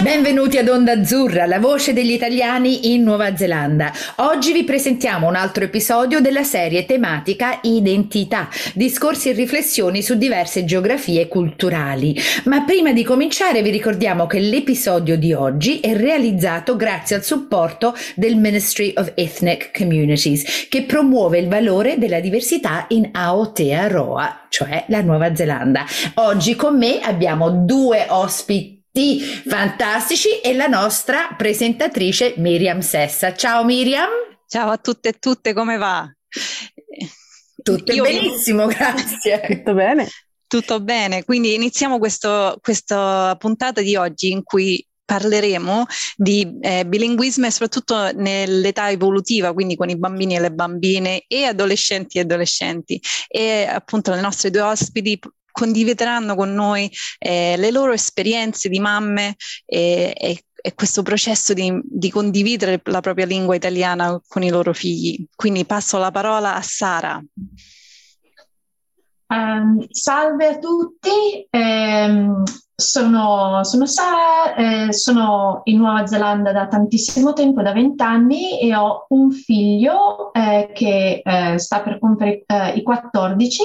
Benvenuti ad Onda Azzurra, la voce degli italiani in Nuova Zelanda. Oggi vi presentiamo un altro episodio della serie tematica Identità, discorsi e riflessioni su diverse geografie culturali. Ma prima di cominciare vi ricordiamo che l'episodio di oggi è realizzato grazie al supporto del Ministry of Ethnic Communities, che promuove il valore della diversità in Aotearoa, cioè la Nuova Zelanda. Oggi con me abbiamo due ospiti fantastici e la nostra presentatrice Miriam Sessa. Ciao Miriam. Ciao a tutte e tutte, come va? Tutto Io benissimo, vi... grazie. Tutto bene? Tutto bene, quindi iniziamo questo, questa puntata di oggi in cui parleremo di eh, bilinguismo e soprattutto nell'età evolutiva, quindi con i bambini e le bambine e adolescenti e adolescenti. E appunto le nostre due ospiti condivideranno con noi eh, le loro esperienze di mamme e, e, e questo processo di, di, condividere la propria lingua italiana con i loro figli. Quindi passo la parola a Sara. Um, salve a tutti, um, sono, sono, Sara, eh, sono in Nuova Zelanda da tantissimo tempo, da vent'anni, e ho un figlio eh, che eh, sta per compiere eh, i 14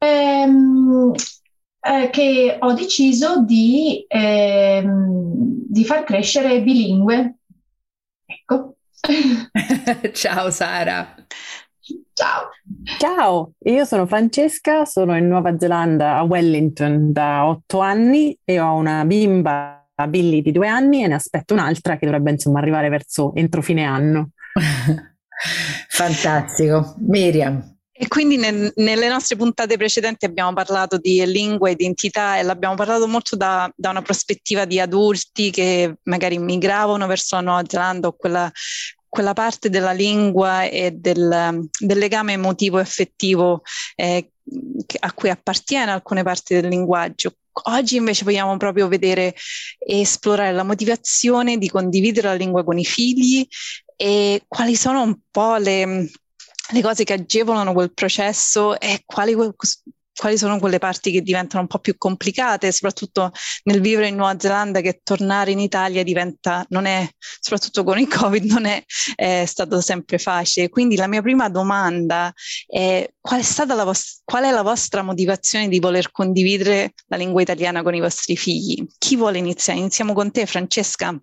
ehm, eh, che ho deciso di, ehm, di far crescere bilingue. Ecco. Ciao Sara. Ciao. Ciao, io sono Francesca, sono in Nuova Zelanda a Wellington da otto anni e ho una bimba Billy di due anni e ne aspetto un'altra che dovrebbe insomma arrivare verso entro fine anno. Fantastico. Miriam. E quindi nel, nelle nostre puntate precedenti abbiamo parlato di lingua e identità e l'abbiamo parlato molto da, da, una prospettiva di adulti che magari migravano verso la Nuova Zelanda o quella, quella parte della lingua e del, del legame emotivo e affettivo eh, a cui appartiene alcune parti del linguaggio. Oggi invece vogliamo proprio vedere e esplorare la motivazione di condividere la lingua con i figli e quali sono un po' le, le cose che agevolano quel processo e quali, quali sono quelle parti che diventano un po' più complicate, soprattutto nel vivere in Nuova Zelanda, che tornare in Italia diventa, non è, soprattutto con il Covid, non è, è stato sempre facile. Quindi la mia prima domanda è qual è stata la, vos- qual è la vostra motivazione di voler condividere la lingua italiana con i vostri figli? Chi vuole iniziare? Iniziamo con te, Francesca.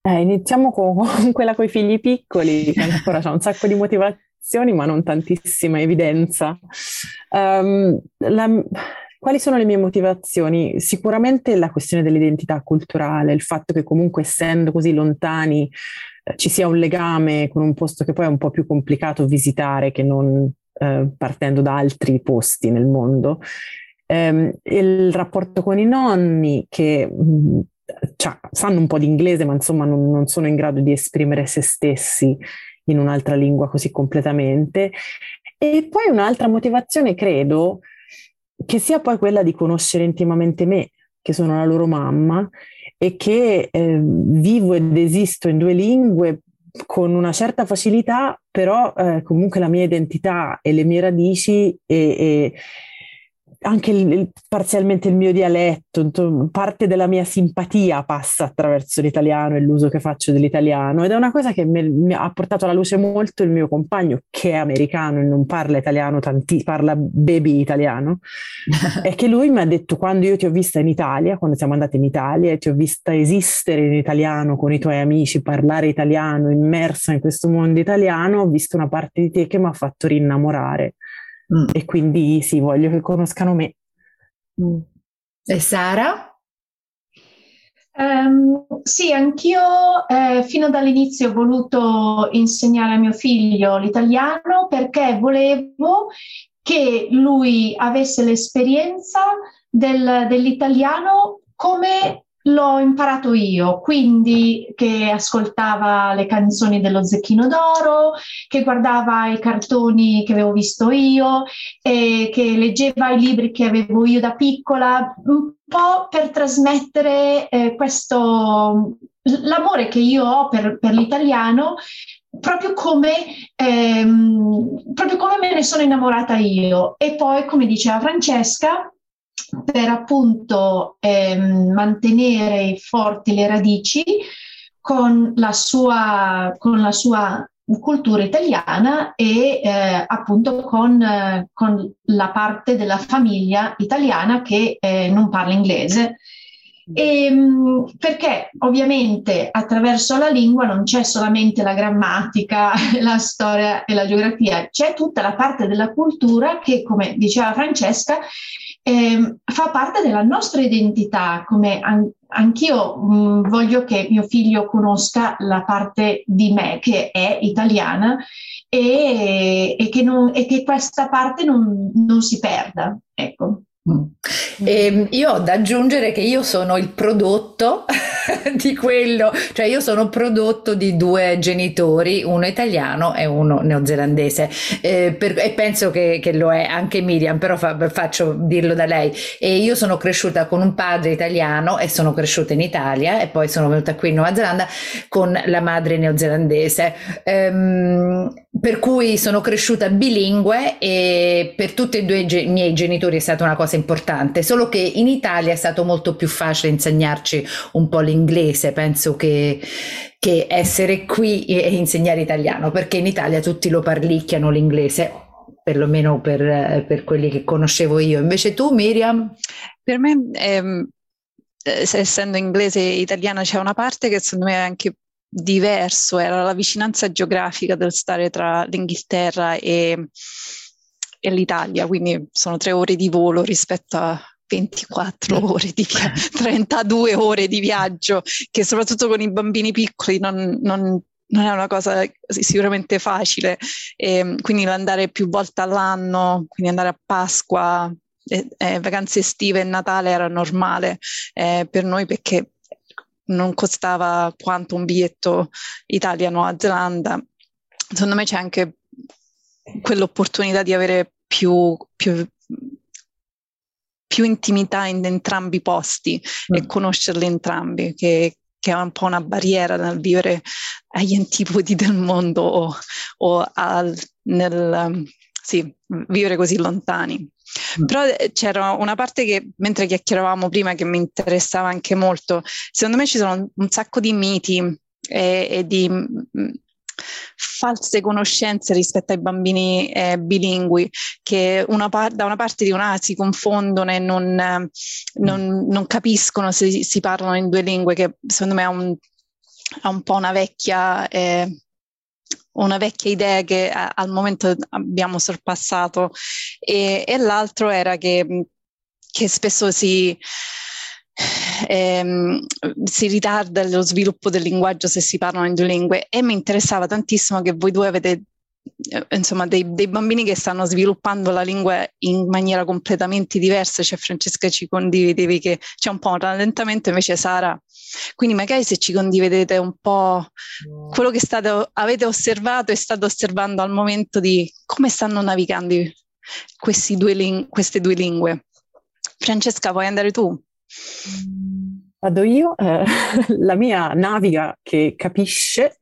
Eh, iniziamo con, con quella con i figli piccoli, che ancora c'è un sacco di motivazioni motivazioni, ma non tantissima evidenza. Um, la, quali sono le mie motivazioni? Sicuramente la questione dell'identità culturale, il fatto che comunque essendo così lontani eh, ci sia un legame con un posto che poi è un po' più complicato visitare che non eh, partendo da altri posti nel mondo. Um, il rapporto con i nonni che mh, cioè, sanno un po' di inglese ma insomma non, non sono in grado di esprimere se stessi in un'altra lingua così completamente. E poi un'altra motivazione, credo, che sia poi quella di conoscere intimamente me, che sono la loro mamma, e che eh, vivo ed esisto in due lingue con una certa facilità, però eh, comunque la mia identità e le mie radici e, e anche il, il, parzialmente il mio dialetto, parte della mia simpatia passa attraverso l'italiano e l'uso che faccio dell'italiano ed è una cosa che mi, mi ha portato alla luce molto il mio compagno che è americano e non parla italiano, tanti, parla baby italiano, è che lui mi ha detto quando io ti ho vista in Italia, quando siamo andati in Italia e ti ho vista esistere in italiano con i tuoi amici, parlare italiano, immersa in questo mondo italiano, ho visto una parte di te che mi ha fatto rinnamorare. Mm. E quindi sì, voglio che conoscano me. Mm. E Sara? Um, sì, anch'io eh, fino dall'inizio ho voluto insegnare a mio figlio l'italiano perché volevo che lui avesse l'esperienza del, dell'italiano come L'ho imparato io, quindi che ascoltava le canzoni dello Zecchino d'Oro, che guardava i cartoni che avevo visto io, che leggeva i libri che avevo io da piccola, un po' per trasmettere eh, questo l'amore che io ho per, per l'italiano proprio come, ehm, proprio come me ne sono innamorata io. E poi, come diceva Francesca, per appunto ehm, mantenere forti le radici con la sua, con la sua cultura italiana e eh, appunto con, eh, con, la parte della famiglia italiana che eh, non parla inglese. E, ehm, perché ovviamente attraverso la lingua non c'è solamente la grammatica, la storia e la geografia, c'è tutta la parte della cultura che, come diceva Francesca, eh, fa parte della nostra identità, come an- anch'io mh, mm, voglio che mio figlio conosca la parte di me che è italiana e, e, che, non, e che, questa parte non, non si perda. Ecco. Mm. E ehm, io ho da aggiungere che io sono il prodotto di quello, cioè io sono prodotto di due genitori, uno italiano e uno neozelandese eh, per, e penso che, che, lo è anche Miriam, però fa, faccio dirlo da lei. E io sono cresciuta con un padre italiano e sono cresciuta in Italia e poi sono venuta qui in Nuova Zelanda con la madre neozelandese. Ehm, per cui sono cresciuta bilingue e per tutti e due i miei genitori è stata una cosa importante, solo che in Italia è stato molto più facile insegnarci un po' l'inglese, penso che, che essere qui e insegnare italiano, perché in Italia tutti lo parlicchiano l'inglese, perlomeno per, per quelli che conoscevo io. Invece tu, Miriam? Per me, ehm, essendo inglese e italiana, c'è una parte che secondo me è anche diverso, era la vicinanza geografica del stare tra l'Inghilterra e, e l'Italia, quindi sono tre ore di volo rispetto a 24 ore di viaggio, 32 ore di viaggio, che soprattutto con i bambini piccoli non, non, non è una cosa sicuramente facile. E quindi andare più volte all'anno, quindi andare a Pasqua, eh, eh, vacanze estive e Natale era normale eh, per noi perché non costava quanto un biglietto Italia-Nuova Zelanda. Secondo me c'è anche quell'opportunità di avere più, più, più intimità in entrambi i posti mm. e conoscerli entrambi, che, che, è un po' una barriera nel vivere agli antipodi del mondo o, o al, nel sì, vivere così lontani. Mm. Però eh, c'era una parte che mentre chiacchieravamo prima che mi interessava anche molto, secondo me ci sono un sacco di miti e, e di mm, false conoscenze rispetto ai bambini eh, bilingui che una par- da una parte di una si confondono e non, non, non capiscono se si parlano in due lingue, che secondo me è un, è un po' una vecchia eh, una vecchia idea che a, al momento abbiamo sorpassato. E, e l'altro era che, che spesso si, ehm, si ritarda lo sviluppo del linguaggio se si parlano in due lingue e mi interessava tantissimo che voi due avete eh, insomma dei, dei, bambini che stanno sviluppando la lingua in maniera completamente diversa, cioè Francesca ci condividevi che c'è un po' un rallentamento, invece Sara, quindi magari se ci condividete un po' quello che state, avete osservato e state osservando al momento di come stanno navigando due ling- queste due lingue. Francesca, puoi andare tu? Vado io, eh, la mia naviga che capisce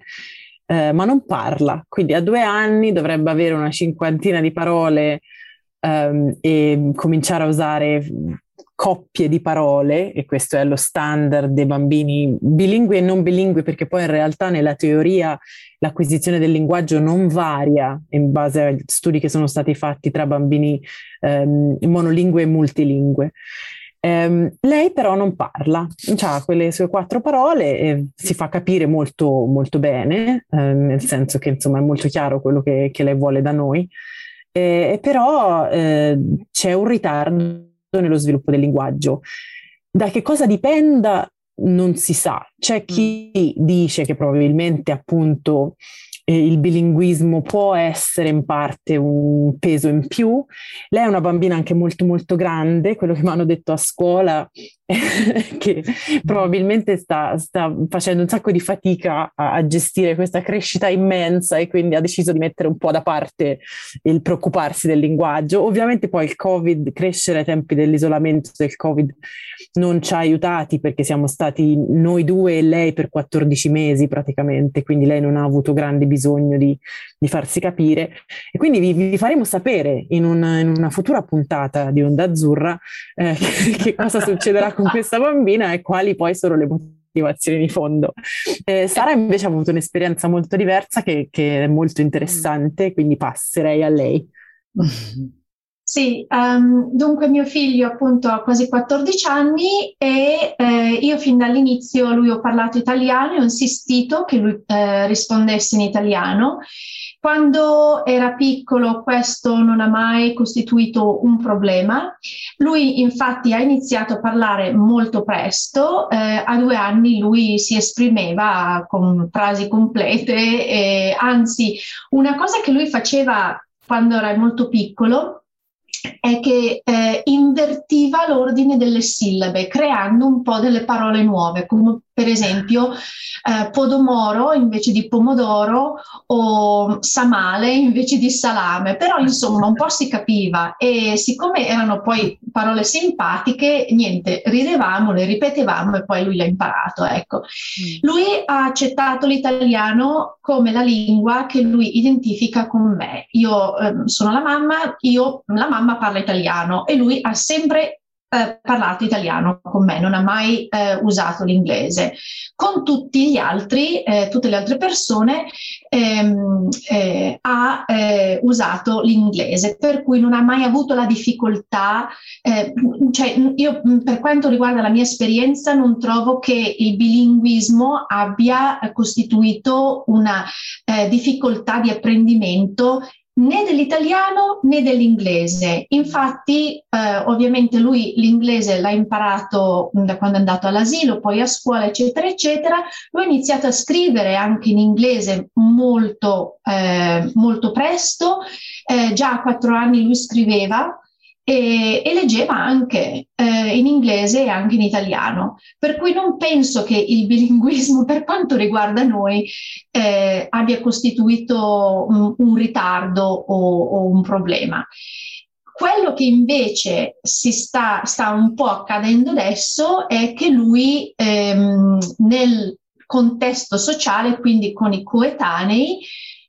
eh, ma non parla. Quindi a due anni dovrebbe avere una cinquantina di parole ehm, e cominciare a usare coppie di parole, e questo è lo standard dei bambini bilingui e non bilingui, perché poi in realtà nella teoria l'acquisizione del linguaggio non varia in base agli studi che sono stati fatti tra bambini ehm, monolingue e multilingue. Um, lei però non parla, ha quelle sue quattro parole e si fa capire molto, molto bene, eh, nel senso che insomma è molto chiaro quello che, che lei vuole da noi, eh, però eh, c'è un ritardo nello sviluppo del linguaggio. Da che cosa dipenda non si sa. C'è chi mm. dice che probabilmente appunto il bilinguismo può essere in parte un peso in più. Lei è una bambina anche molto molto grande, quello che mi hanno detto a scuola che probabilmente sta, sta, facendo un sacco di fatica a, a, gestire questa crescita immensa e quindi ha deciso di mettere un po' da parte il preoccuparsi del linguaggio. Ovviamente poi il Covid, crescere ai tempi dell'isolamento del Covid non ci ha aiutati perché siamo stati noi due e lei per 14 mesi praticamente, quindi lei non ha avuto grande bisogno di, di farsi capire e quindi vi, vi faremo sapere in una, in una, futura puntata di Onda Azzurra eh, che cosa succederà con questa bambina e quali poi sono le motivazioni di fondo. Eh, Sara invece ha avuto un'esperienza molto diversa che, che è molto interessante, quindi passerei a lei. Sì, um, dunque mio figlio appunto ha quasi 14 anni e eh, io fin dall'inizio lui ho parlato italiano e ho insistito che lui eh, rispondesse in italiano. Quando era piccolo questo non ha mai costituito un problema. Lui infatti ha iniziato a parlare molto presto, eh, a due anni lui si esprimeva con frasi complete, anzi una cosa che lui faceva quando era molto piccolo è che eh, invertiva l'ordine delle sillabe, creando un po' delle parole nuove, come per esempio eh, podomoro invece di pomodoro o samale invece di salame, però insomma un po' si capiva e siccome erano poi parole simpatiche, niente, ridevamo, le ripetevamo e poi lui l'ha imparato, ecco. Mm. Lui ha accettato l'italiano come la lingua che lui identifica con me. Io eh, sono la mamma, io, la mamma parla italiano e lui ha sempre eh, parlato italiano con me, non ha mai eh, usato l'inglese. Con tutti gli altri, eh, tutte le altre persone, ehm, eh, ha eh, usato l'inglese, per cui non ha mai avuto la difficoltà, cioè io per quanto riguarda la mia esperienza non trovo che il bilinguismo abbia costituito una difficoltà di apprendimento né dell'italiano né dell'inglese. Infatti, eh, ovviamente lui l'inglese l'ha imparato da quando è andato all'asilo, poi a scuola, eccetera, eccetera. Lui ha iniziato a scrivere anche in inglese molto, eh, molto presto. Eh, già a quattro anni lui scriveva e, e leggeva anche eh, in inglese e anche in italiano, per cui non penso che il bilinguismo per quanto riguarda noi eh, abbia costituito un, un ritardo o, o, un problema. Quello che invece si sta, sta un po' accadendo adesso è che lui ehm, nel contesto sociale, quindi con i coetanei,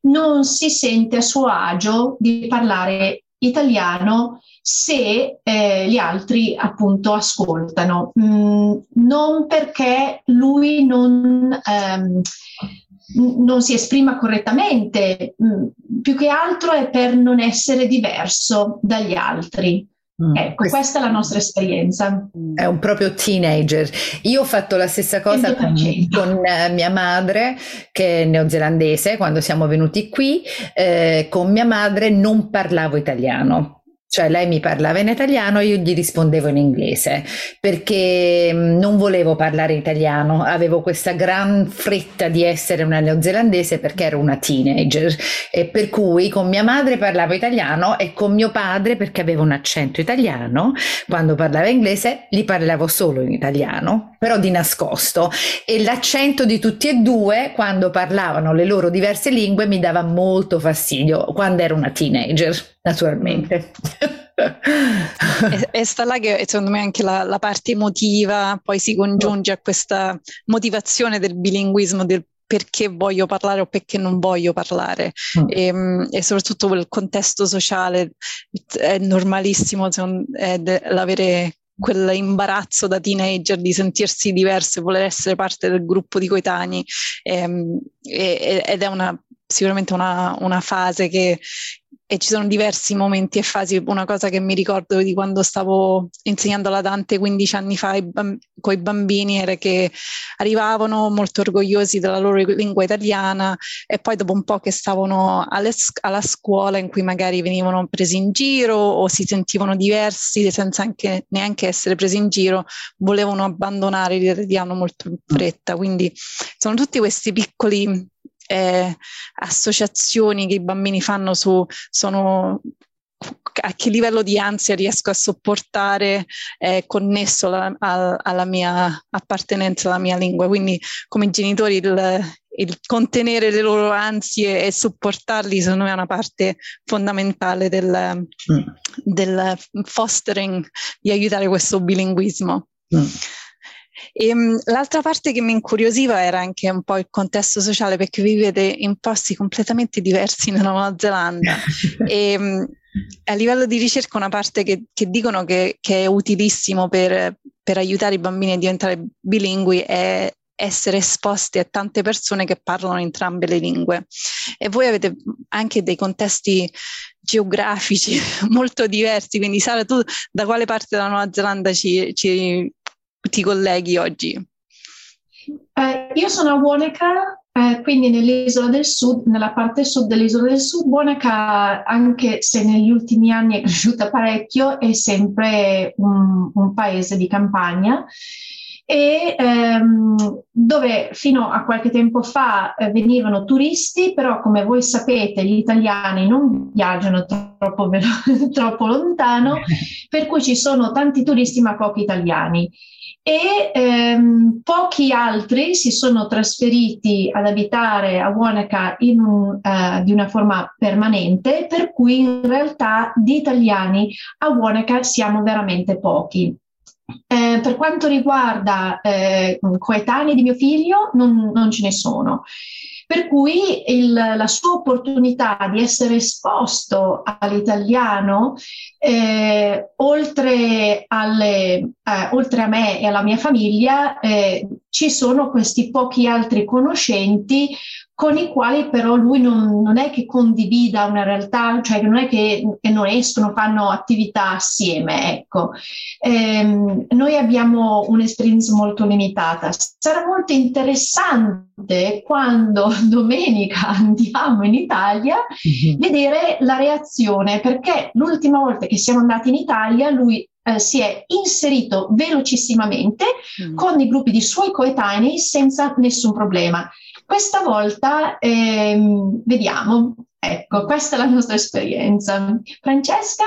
non si sente a suo agio di parlare italiano se eh, gli altri appunto ascoltano, mm, non perché lui non, ehm, non si esprima correttamente, mm, più che altro è per non essere diverso dagli altri. Mm, ecco, questa è la nostra esperienza. È un proprio teenager. Io ho fatto la stessa cosa con, con uh, mia madre, che è neozelandese, quando siamo venuti qui. Eh, con mia madre non parlavo italiano cioè lei mi parlava in italiano io gli rispondevo in inglese perché mm, non volevo parlare italiano, avevo questa gran fretta di essere una neozelandese perché ero una teenager. E per cui con mia madre parlavo italiano e con mio padre perché avevo un accento italiano, quando parlava inglese gli parlavo solo in italiano, però di nascosto. E l'accento di tutti e due quando parlavano le loro diverse lingue mi dava molto fastidio quando ero una teenager naturalmente. e, e, sta là che secondo me anche la, la, parte emotiva poi si congiunge a questa motivazione del bilinguismo, del perché voglio parlare o perché non voglio parlare mm. e, ehm, e, soprattutto quel contesto sociale è normalissimo l'avere quell'imbarazzo da teenager di sentirsi diverso e voler essere parte del gruppo di coetanei ehm, e, ed è una, sicuramente una, una fase che, e ci sono diversi momenti e fasi. Una cosa che mi ricordo di quando stavo insegnando la Dante 15 anni fa bamb- con i bambini era che arrivavano molto orgogliosi della loro lingua italiana e poi dopo un po' che stavano alle, alla scuola in cui magari venivano presi in giro o si sentivano diversi senza anche, neanche essere presi in giro, volevano abbandonare l'italiano molto in fretta. Quindi sono tutti questi piccoli eh, associazioni che i bambini fanno su, sono a che livello di ansia riesco a sopportare è connesso la, a, alla mia appartenenza alla mia lingua. Quindi come genitori il, il, contenere le loro ansie e supportarli secondo me è una parte fondamentale del, mm. del fostering, di aiutare questo bilinguismo. Mm. E, um, l'altra parte che mi incuriosiva era anche un po' il contesto sociale perché vivete in posti completamente diversi nella Nuova Zelanda e um, a livello di ricerca una parte che, che dicono che, che, è utilissimo per, per, aiutare i bambini a diventare bilingui è essere esposti a tante persone che parlano entrambe le lingue. E voi avete anche dei contesti geografici molto diversi, quindi Sara, tu da quale parte della Nuova Zelanda ci, ci ti colleghi oggi? Eh, io sono a Wanaka, eh, quindi nell'isola del sud, nella parte sud dell'isola del sud. Wanaka, anche se negli ultimi anni è cresciuta parecchio, è sempre un, un paese di campagna e ehm, dove fino a qualche tempo fa eh, venivano turisti, però come voi sapete gli italiani non viaggiano troppo, troppo lontano, per cui ci sono tanti turisti ma pochi italiani e ehm, pochi altri si sono trasferiti ad abitare a Wanaka in un, uh, di una forma permanente, per cui in realtà di italiani a Wanaka siamo veramente pochi. Eh, per quanto riguarda eh, coetanei di mio figlio, non, non ce ne sono. Per cui il, la sua opportunità di essere esposto all'italiano, eh, oltre, alle, eh, oltre, a me e alla mia famiglia, eh, ci sono questi pochi altri conoscenti con i quali però lui non, non, è che condivida una realtà, cioè non è che, che non escono, fanno attività assieme. Ecco. Ehm, noi abbiamo un'esperienza molto limitata. Sarà molto interessante quando domenica andiamo in Italia mm-hmm. vedere la reazione, perché l'ultima volta che siamo andati in Italia lui eh, si è inserito velocissimamente mm. con i gruppi di suoi coetanei senza nessun problema. Questa volta ehm, vediamo, ecco, questa è la nostra esperienza. Francesca?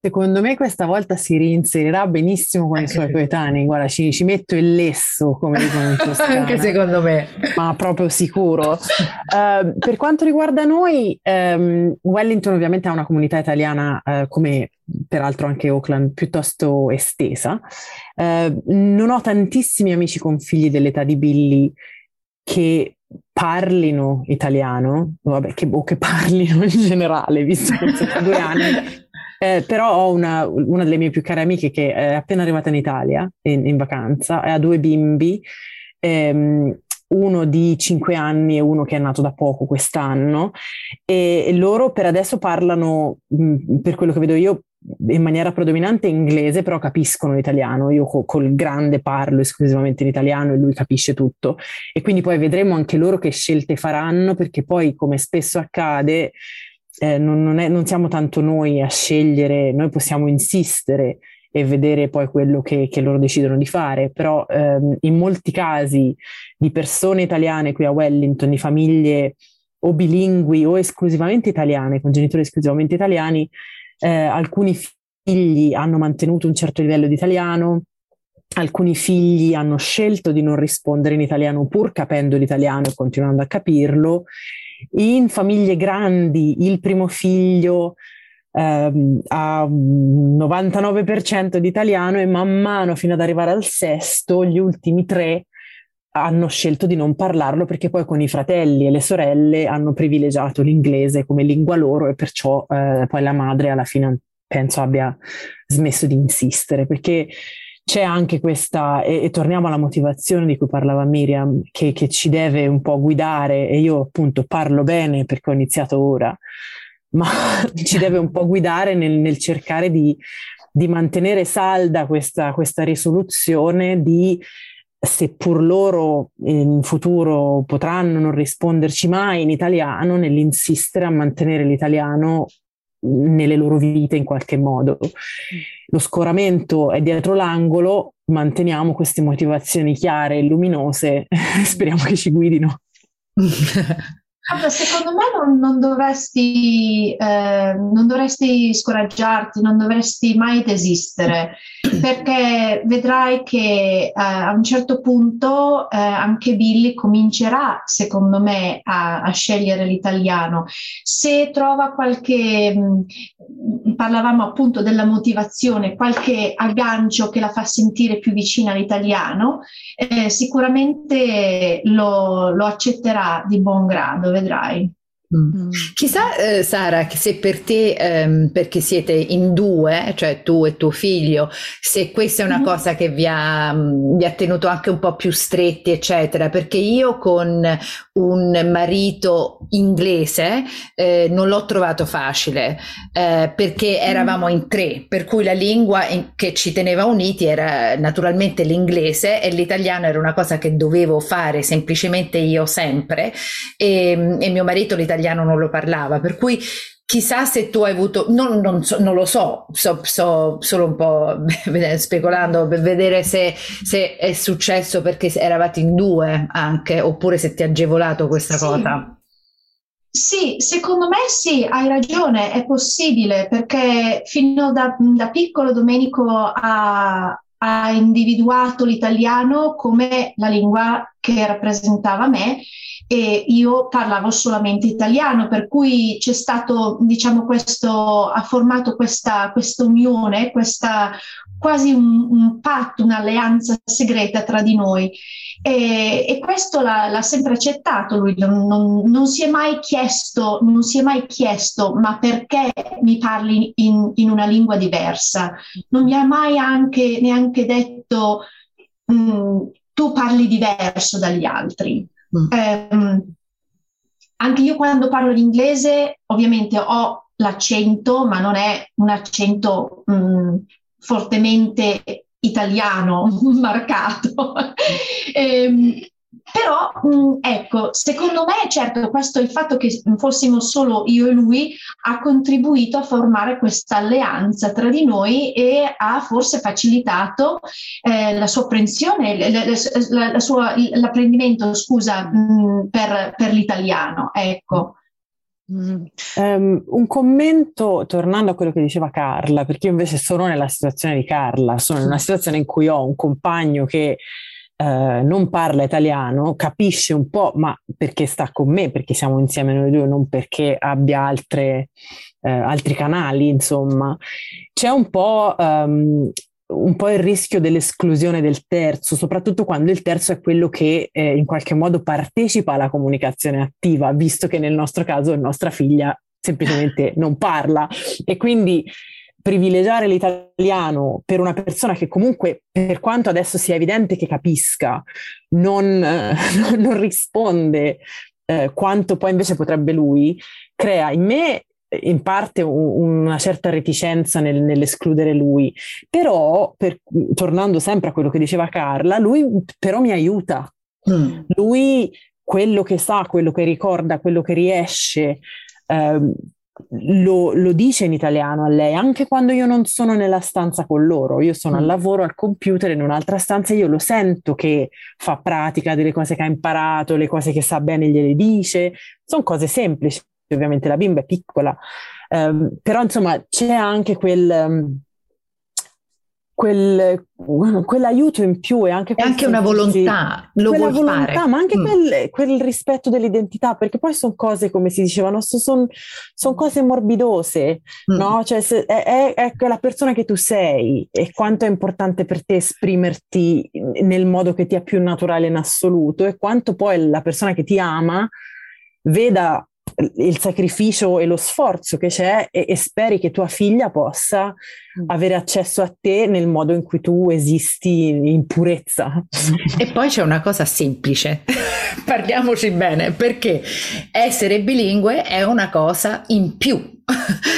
Secondo me questa volta si reinserirà benissimo con i suoi coetanei. Guarda, ci, ci metto il lesso, come dicono in Toscana. Anche secondo me. Ma proprio sicuro. Uh, per quanto riguarda noi, um, Wellington ovviamente ha una comunità italiana, uh, come peraltro anche Auckland, piuttosto estesa. Uh, non ho tantissimi amici con figli dell'età di Billy che parlino italiano, vabbè, che, o che parlino in generale, visto che sono due anni. Eh, però ho una, una, delle mie più care amiche che è appena arrivata in Italia in, in vacanza e ha due bimbi, ehm, uno di 5 anni e uno che è nato da poco quest'anno e, loro per adesso parlano, mh, per quello che vedo io, in maniera predominante inglese, però capiscono l'italiano. Io co- col grande parlo esclusivamente in italiano e lui capisce tutto. E quindi poi vedremo anche loro che scelte faranno, perché poi, come spesso accade, eh, non, non, è, non, siamo tanto noi a scegliere, noi possiamo insistere e vedere poi quello che, che loro decidono di fare, però ehm, in molti casi di persone italiane qui a Wellington, di famiglie o bilingui o esclusivamente italiane, con genitori esclusivamente italiani, eh, alcuni figli hanno mantenuto un certo livello di italiano, alcuni figli hanno scelto di non rispondere in italiano pur capendo l'italiano e continuando a capirlo. In famiglie grandi il primo figlio ehm, ha un 99% di italiano e man mano fino ad arrivare al sesto, gli ultimi tre hanno scelto di non parlarlo perché poi con i fratelli e le sorelle hanno privilegiato l'inglese come lingua loro e perciò eh, poi la madre alla fine penso abbia smesso di insistere perché c'è anche questa, e, e torniamo alla motivazione di cui parlava Miriam, che, che, ci deve un po' guidare, e io appunto parlo bene perché ho iniziato ora, ma ci deve un po' guidare nel, nel cercare di, di, mantenere salda questa, questa risoluzione di seppur loro in futuro potranno non risponderci mai in italiano, nell'insistere a mantenere l'italiano nelle loro vite in qualche modo. Lo scoramento è dietro l'angolo, manteniamo queste motivazioni chiare e luminose, speriamo che ci guidino. Allora, secondo me non, non, dovresti, eh, non, dovresti, scoraggiarti, non dovresti mai desistere, perché vedrai che eh, a un certo punto eh, anche Billy comincerà, secondo me, a, a, scegliere l'italiano. Se trova qualche, mh, parlavamo appunto della motivazione, qualche aggancio che la fa sentire più vicina all'italiano, eh, sicuramente lo, lo accetterà di buon grado vedrai. Mm. Mm. Chissà, eh, Sara, se per te, ehm, perché siete in due, cioè tu e tuo figlio, se questa è una mm. cosa che vi ha, mm, vi ha, tenuto anche un po' più stretti, eccetera, perché io con un marito inglese eh, non l'ho trovato facile, eh, perché eravamo in tre, per cui la lingua in, che ci teneva uniti era naturalmente l'inglese e l'italiano era una cosa che dovevo fare semplicemente io sempre e, e mio marito l'italiano italiano non lo parlava, per cui chissà se tu hai avuto, non, non, so, non lo so, so, so, solo un po' speculando per vedere se, se, è successo perché eravate in due anche, oppure se ti ha agevolato questa sì. cosa. Sì, secondo me sì, hai ragione, è possibile perché fino da, da piccolo Domenico ha, ha individuato l'italiano come la lingua che rappresentava me e io parlavo solamente italiano, per cui c'è stato, diciamo, questo, ha formato questa, questa unione, questa, quasi un, un, patto, un'alleanza segreta tra di noi. E, e questo l'ha, l'ha, sempre accettato lui, non, non, non, si è mai chiesto, non si è mai chiesto ma perché mi parli in, in una lingua diversa? Non mi ha mai anche, neanche detto mm, tu parli diverso dagli altri. Mm. Eh, anche io quando parlo l'inglese ovviamente ho l'accento, ma non è un accento mh, mm, fortemente italiano marcato. eh, però, mh, mm, ecco, secondo me, certo, questo il fatto che fossimo solo io e lui ha contribuito a formare questa alleanza tra di noi e ha forse facilitato eh, la sua apprensione, la, la, la sua, l'apprendimento, scusa, mh, mm, per, per, l'italiano. Ecco. Mm. Um, un commento tornando a quello che diceva Carla, perché io invece sono nella situazione di Carla, sono in una situazione in cui ho un compagno che eh, non parla italiano, capisce un po', ma perché sta con me, perché siamo insieme noi due, non perché abbia altre, eh, altri canali, insomma. C'è un po', um, un po' il rischio dell'esclusione del terzo, soprattutto quando il terzo è quello che eh, in qualche modo partecipa alla comunicazione attiva, visto che nel nostro caso nostra figlia semplicemente non parla e quindi privilegiare l'italiano per una persona che comunque, per quanto adesso sia evidente che capisca, non, eh, non risponde eh, quanto poi invece potrebbe lui, crea in me in parte un, una certa reticenza nel, nell'escludere lui, però per, tornando sempre a quello che diceva Carla, lui però mi aiuta. Mm. Lui quello che sa, quello che ricorda, quello che riesce, eh, lo, lo, dice in italiano a lei, anche quando io non sono nella stanza con loro, io sono mm. al lavoro al computer in un'altra stanza, io lo sento che fa pratica delle cose che ha imparato, le cose che sa bene gliele dice, sono cose semplici, ovviamente la bimba è piccola, um, però insomma c'è anche quel... Um, quel, quell'aiuto in più e anche, anche una volontà, lo vuoi volontà, fare. ma anche mm. quel, quel, rispetto dell'identità, perché poi sono cose, come si diceva, sono son cose morbidose, mm. no? Cioè se, è, è, è, quella persona che tu sei e quanto è importante per te esprimerti nel modo che ti è più naturale in assoluto e quanto poi la persona che ti ama veda il sacrificio e lo sforzo che c'è e, e, speri che tua figlia possa mm. avere accesso a te nel modo in cui tu esisti in purezza. E poi c'è una cosa semplice, parliamoci bene, perché essere bilingue è una cosa in più.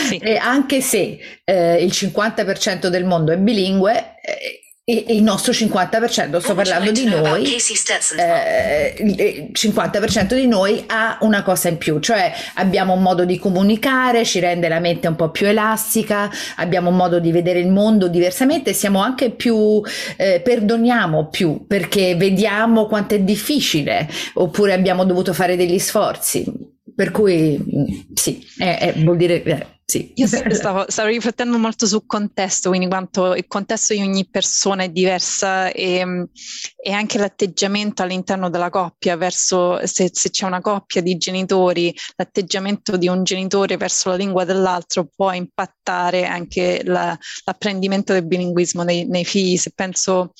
Sì. e anche se eh, il 50% del mondo è bilingue, eh, il nostro 50%, sto parlando di noi, eh, il 50% di noi ha una cosa in più, cioè abbiamo un modo di comunicare, ci rende la mente un po' più elastica, abbiamo un modo di vedere il mondo diversamente, siamo anche più, eh, perdoniamo più perché vediamo quanto è difficile oppure abbiamo dovuto fare degli sforzi. Per cui mm, sì, è, è, vuol dire eh, sì. Io stavo, stavo, riflettendo molto sul contesto, quindi quanto il contesto di ogni persona è diversa e, e anche l'atteggiamento all'interno della coppia verso se, se, c'è una coppia di genitori, l'atteggiamento di un genitore verso la lingua dell'altro può impattare anche la, l'apprendimento del bilinguismo nei, nei figli. Se penso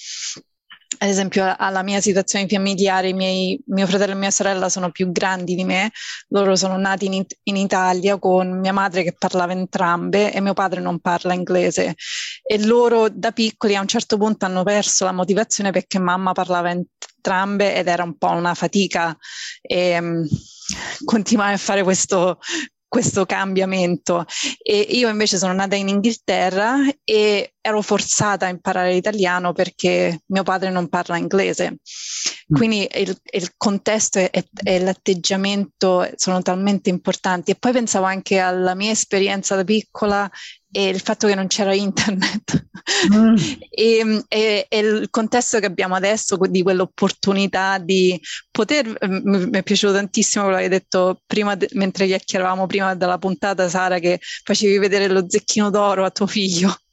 ad esempio alla mia situazione familiare, miei, mio fratello e mia sorella sono più grandi di me, loro sono nati in, in, Italia con mia madre che parlava entrambe e mio padre non parla inglese e loro da piccoli a un certo punto hanno perso la motivazione perché mamma parlava entrambe ed era un po' una fatica e um, continuare a fare questo, questo cambiamento. E io invece sono nata in Inghilterra e ero forzata a imparare l'italiano perché mio padre non parla inglese. Mm. Quindi il, il contesto e, e, l'atteggiamento sono talmente importanti. E poi pensavo anche alla mia esperienza da piccola e il fatto che non c'era internet mm. e, e, e, il contesto che abbiamo adesso di quell'opportunità di poter mi è piaciuto tantissimo quello che hai detto prima de, mentre chiacchieravamo prima della puntata Sara che facevi vedere lo zecchino d'oro a tuo figlio mm.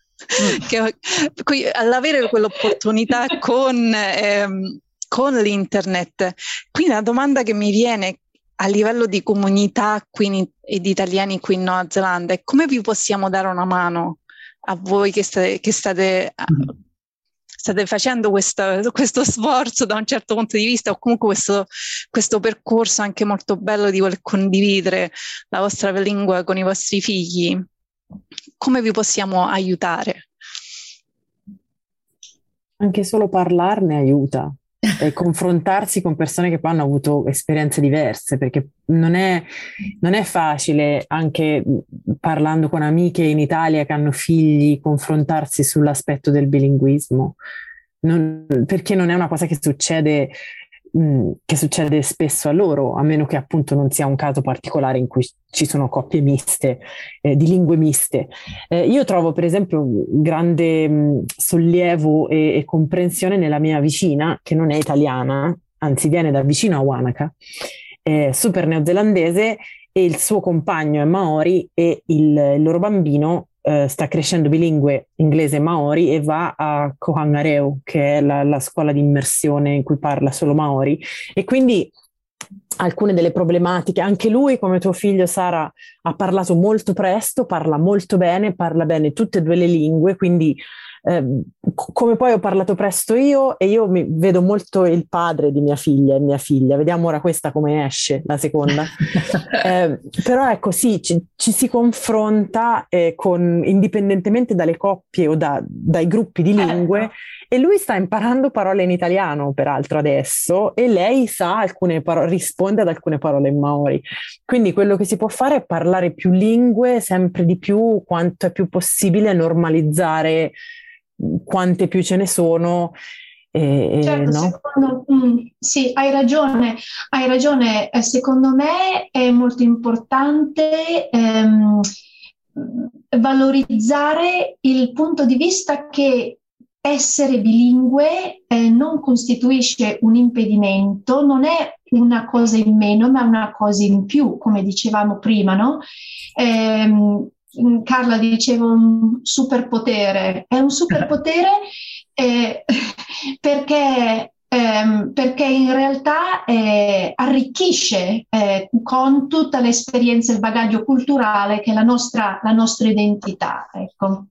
Che, all'avere quell'opportunità con ehm, con l'internet. Quindi la domanda che mi viene a livello di comunità qui e di italiani qui in Nuova Zelanda è come vi possiamo dare una mano a voi che state, che state, mm. state facendo questa, questo sforzo da un certo punto di vista o comunque questo, questo percorso anche molto bello di voler condividere la vostra lingua con i vostri figli. Come vi possiamo aiutare? Anche solo parlarne aiuta, e confrontarsi con persone che poi hanno avuto esperienze diverse, perché non è, non è, facile, anche parlando con amiche in Italia che hanno figli, confrontarsi sull'aspetto del bilinguismo, non, perché non è una cosa che succede Mm, che succede spesso a loro, a meno che appunto non sia un caso particolare in cui ci sono coppie miste, eh, di lingue miste. Eh, io trovo per esempio grande mh, mm, sollievo e, e, comprensione nella mia vicina, che non è italiana, anzi viene da vicino a Wanaka, è super neozelandese e il suo compagno è Maori e il, il loro bambino eh, sta crescendo bilingue inglese maori e va a Kohangareu, che è la, la scuola di immersione in cui parla solo maori. E quindi alcune delle problematiche. Anche lui, come tuo figlio Sara, ha parlato molto presto, parla molto bene, parla bene tutte e due le lingue, quindi eh, come poi ho parlato presto io e io mi vedo molto il padre di mia figlia e mia figlia, vediamo ora questa come esce, la seconda. eh, però ecco sì, ci, ci si confronta eh, con, indipendentemente dalle coppie o da, dai gruppi di lingue e lui sta imparando parole in italiano peraltro adesso e lei sa alcune parole, risponde ad alcune parole in maori. Quindi quello che si può fare è parlare più lingue sempre di più quanto è più possibile normalizzare quante più ce ne sono. Eh, certo, no? secondo, mm, sì, hai ragione, hai ragione. Eh, secondo me è molto importante ehm, valorizzare il punto di vista che essere bilingue eh, non costituisce un impedimento, non è una cosa in meno, ma una cosa in più, come dicevamo prima, no? Eh, Carla diceva un superpotere, è un superpotere eh, perché, ehm, perché, in realtà eh, arricchisce eh, con tutta l'esperienza e il bagaglio culturale che è la nostra, la nostra identità. Ecco.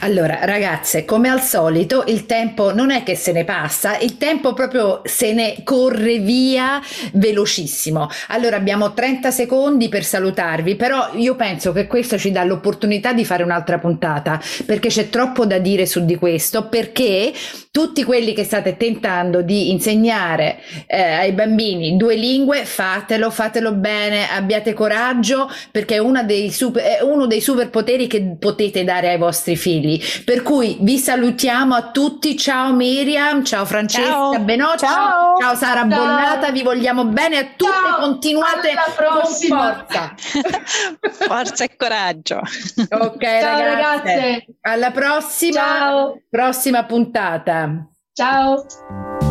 Allora, ragazze, come al solito, il tempo non è che se ne passa, il tempo proprio se ne corre via velocissimo. Allora, abbiamo 30 secondi per salutarvi, però io penso che questo ci dà l'opportunità di fare un'altra puntata, perché c'è troppo da dire su di questo, perché tutti quelli che state tentando di insegnare eh, ai bambini due lingue, fatelo, fatelo bene, abbiate coraggio, perché è, dei super, è uno dei superpoteri che potete dare ai vostri figli figli. Per cui vi salutiamo a tutti. Ciao Miriam, ciao Francesca ciao. Benoccio, ciao. ciao Sara ciao. Bonnata, vi vogliamo bene a tutte. Ciao. Continuate con forza. forza e coraggio. Ok, ciao, ragazze. ragazze. Alla prossima, prossima puntata. Ciao.